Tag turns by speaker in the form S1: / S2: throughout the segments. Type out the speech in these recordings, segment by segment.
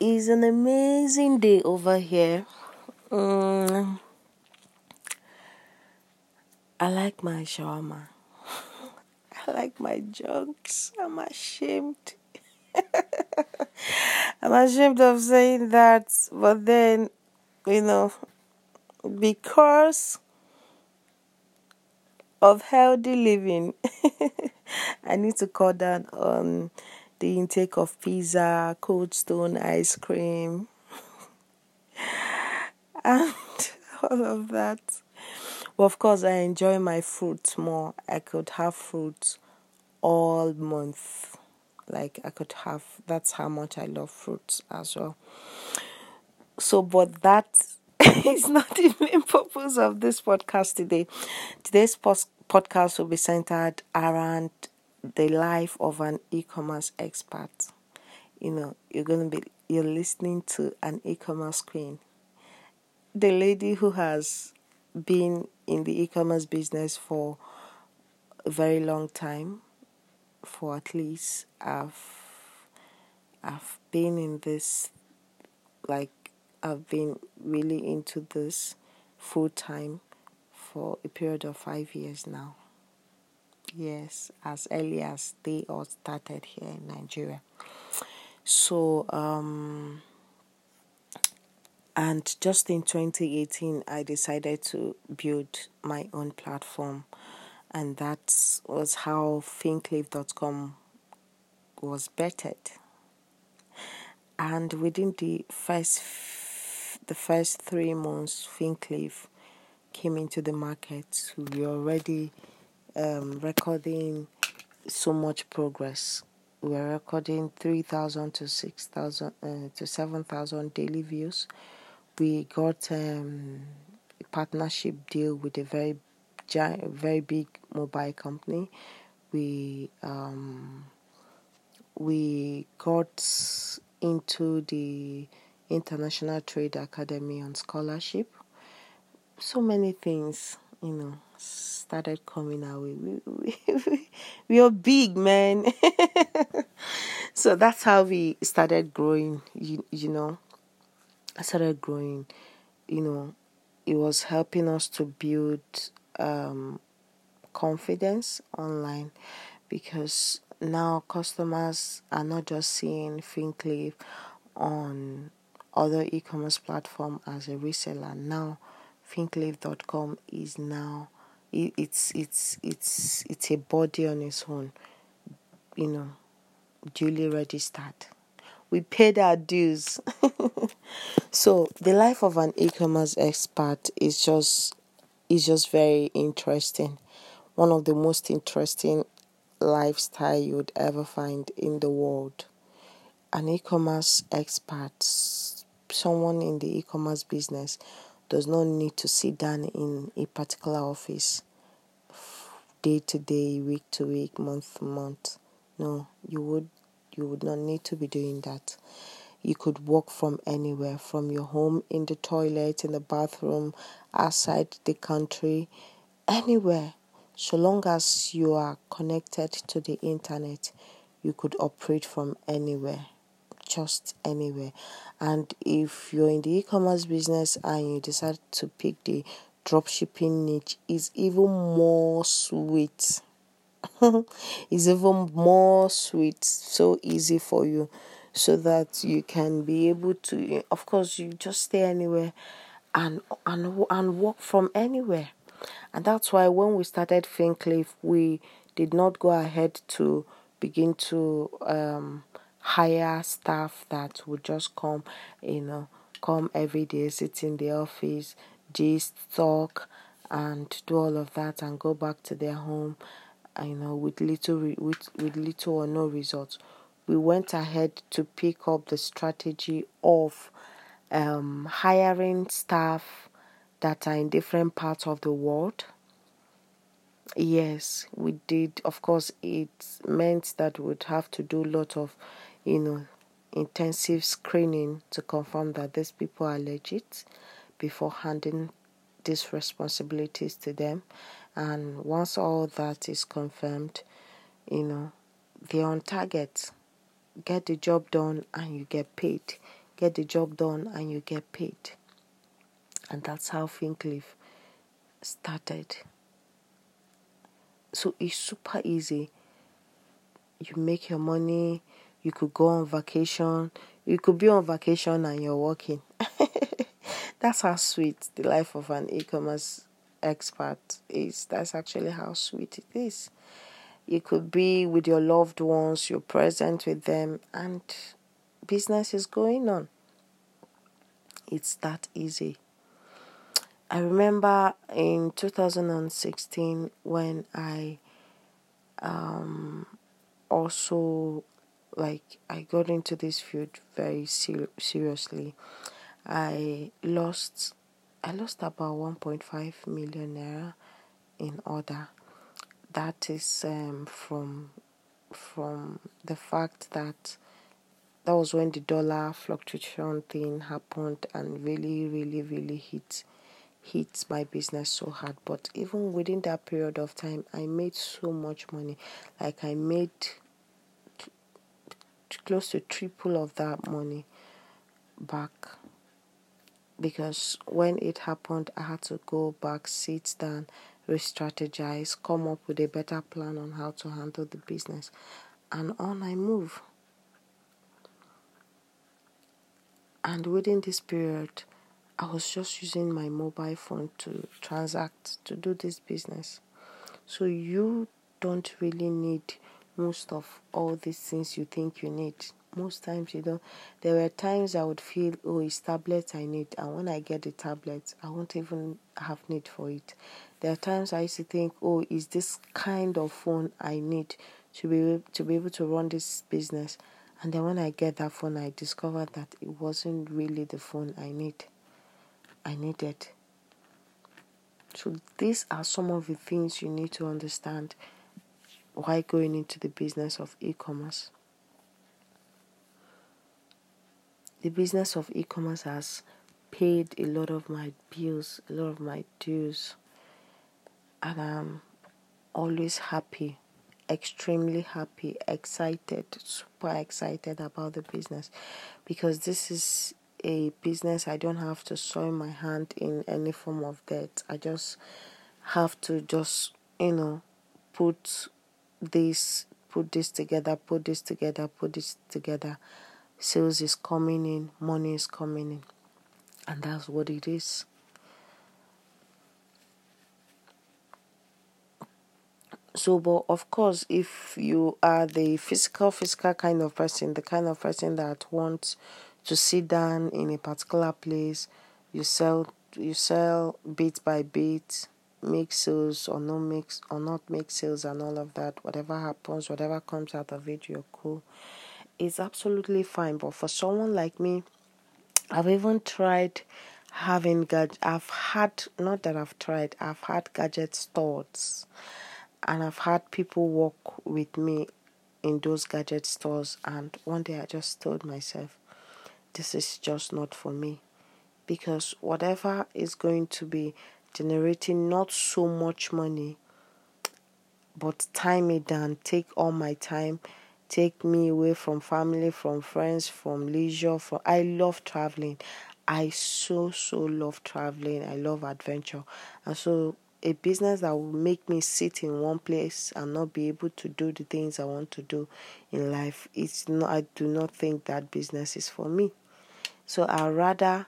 S1: is an amazing day over here. Mm, I like my shawarma. I like my jokes. I'm ashamed. I'm ashamed of saying that, but then, you know, because of healthy living, I need to cut down on the intake of pizza, cold stone ice cream, and all of that. Well, of course, I enjoy my fruits more. I could have fruits all month. Like, I could have, that's how much I love fruits as well. So, but that is not the main purpose of this podcast today. Today's post- podcast will be centered around the life of an e-commerce expert. You know, you're going to be you're listening to an e-commerce queen. The lady who has been in the e-commerce business for a very long time, for at least I've I've been in this like I've been really into this full time for a period of five years now. Yes, as early as they all started here in Nigeria. So, um, and just in 2018, I decided to build my own platform, and that was how thinklive.com was bettered. And within the first the first three months, Thinklive came into the market. We already um, recording so much progress. We are recording 3,000 to 6,000 uh, to 7,000 daily views. We got um, a partnership deal with a very giant, very big mobile company. We um, we got into the International Trade Academy on scholarship. So many things, you know, started coming our way. We, we, we are big, man. so that's how we started growing, you, you know. I started growing, you know, it was helping us to build um, confidence online because now customers are not just seeing Thinklive on other e-commerce platform as a reseller. Now, thinklive.com is now it's it's it's it's a body on its own. You know, duly registered. We paid our dues. so the life of an e-commerce expert is just is just very interesting. One of the most interesting lifestyle you would ever find in the world. An e-commerce expert someone in the e-commerce business does not need to sit down in a particular office day to day, week to week, month to month. No, you would you would not need to be doing that. You could work from anywhere, from your home, in the toilet, in the bathroom, outside the country, anywhere. So long as you are connected to the internet, you could operate from anywhere just anywhere. And if you're in the e-commerce business and you decide to pick the dropshipping niche, is even more sweet. it's even more sweet, so easy for you, so that you can be able to. Of course, you just stay anywhere, and and and work from anywhere, and that's why when we started Thinklive, we did not go ahead to begin to um, hire staff that would just come, you know, come every day, sit in the office, just talk, and do all of that, and go back to their home, you know, with little re- with with little or no results. We went ahead to pick up the strategy of um, hiring staff that are in different parts of the world. Yes, we did. Of course, it meant that we'd have to do a lot of you know, intensive screening to confirm that these people are legit before handing these responsibilities to them. And once all that is confirmed, you know, they're on target. Get the job done and you get paid. get the job done, and you get paid. And that's how Thinklive started. So it's super easy. You make your money, you could go on vacation, you could be on vacation and you're working. That's how sweet the life of an e commerce expert is. That's actually how sweet it is. You could be with your loved ones, you're present with them, and business is going on. It's that easy. I remember in 2016 when I um, also like I got into this field very ser- seriously. I lost I lost about 1.5 million naira in order. That is um, from from the fact that that was when the dollar fluctuation thing happened and really really really hit hit my business so hard but even within that period of time i made so much money like i made close to triple of that money back because when it happened i had to go back sit down re-strategize come up with a better plan on how to handle the business and on i move and within this period I was just using my mobile phone to transact, to do this business. So you don't really need most of all these things you think you need. Most times you don't. There were times I would feel, oh, it's tablet I need, and when I get the tablet, I won't even have need for it. There are times I used to think, oh, is this kind of phone I need to be to be able to run this business? And then when I get that phone, I discovered that it wasn't really the phone I need. I needed. So, these are some of the things you need to understand why going into the business of e commerce. The business of e commerce has paid a lot of my bills, a lot of my dues, and I'm always happy, extremely happy, excited, super excited about the business because this is a business, I don't have to soil my hand in any form of debt. I just have to just, you know, put this put this together, put this together, put this together. Sales is coming in, money is coming in. And that's what it is. So, but of course, if you are the physical, physical kind of person, the kind of person that wants to sit down in a particular place. You sell you sell bit by bit, make sales or not make or not make sales and all of that. Whatever happens, whatever comes out of it, you're cool. It's absolutely fine. But for someone like me, I've even tried having gadget. I've had not that I've tried. I've had gadget stores, and I've had people work with me in those gadget stores. And one day I just told myself, this is just not for me. Because whatever is going to be generating not so much money, but time it down, take all my time, take me away from family, from friends, from leisure. From I love traveling. I so so love traveling. I love adventure, and so a business that will make me sit in one place and not be able to do the things I want to do in life. It's not. I do not think that business is for me. So I rather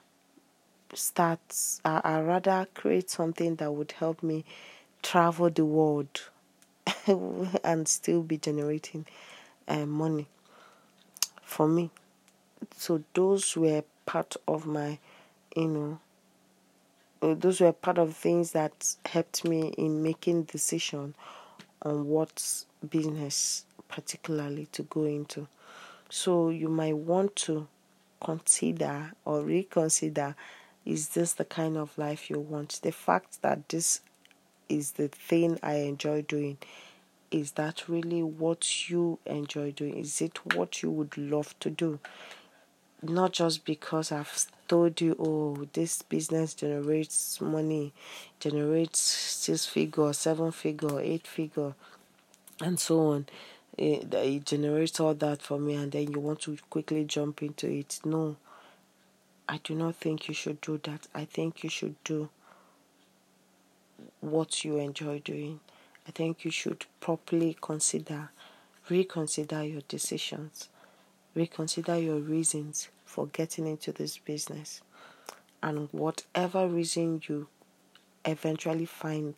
S1: start. I, I rather create something that would help me travel the world and still be generating uh, money for me. So those were part of my, you know, uh, those were part of things that helped me in making decision on what business particularly to go into. So you might want to consider or reconsider is this the kind of life you want? The fact that this is the thing I enjoy doing, is that really what you enjoy doing? Is it what you would love to do? Not just because I've told you, oh, this business generates money, generates six figure, seven figure, eight figure, and so on it, it generates all that for me and then you want to quickly jump into it no I do not think you should do that. I think you should do what you enjoy doing. I think you should properly consider, reconsider your decisions, reconsider your reasons for getting into this business. And whatever reason you eventually find,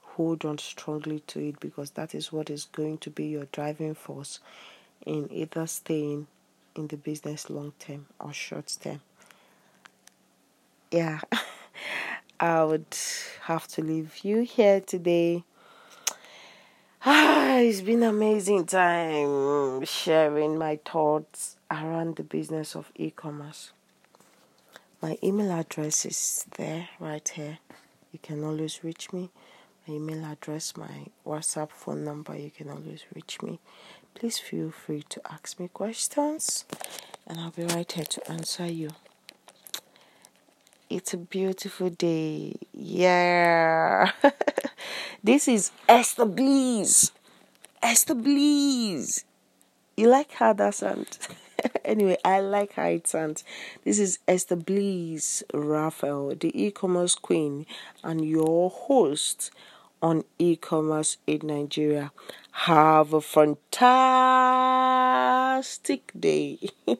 S1: hold on strongly to it because that is what is going to be your driving force in either staying in the business long term or short term. Yeah, I would have to leave you here today. Ah, it's been amazing time sharing my thoughts around the business of e-commerce. My email address is there right here. You can always reach me. My email address, my WhatsApp phone number, you can always reach me. Please feel free to ask me questions and I'll be right here to answer you. It's a beautiful day. Yeah. this is Esther Bleeze. Esther Bleeze. You like how that sounds? anyway, I like how it sounds. This is Esther Bleeze Raphael, the e commerce queen, and your host on e commerce in Nigeria. Have a fantastic day.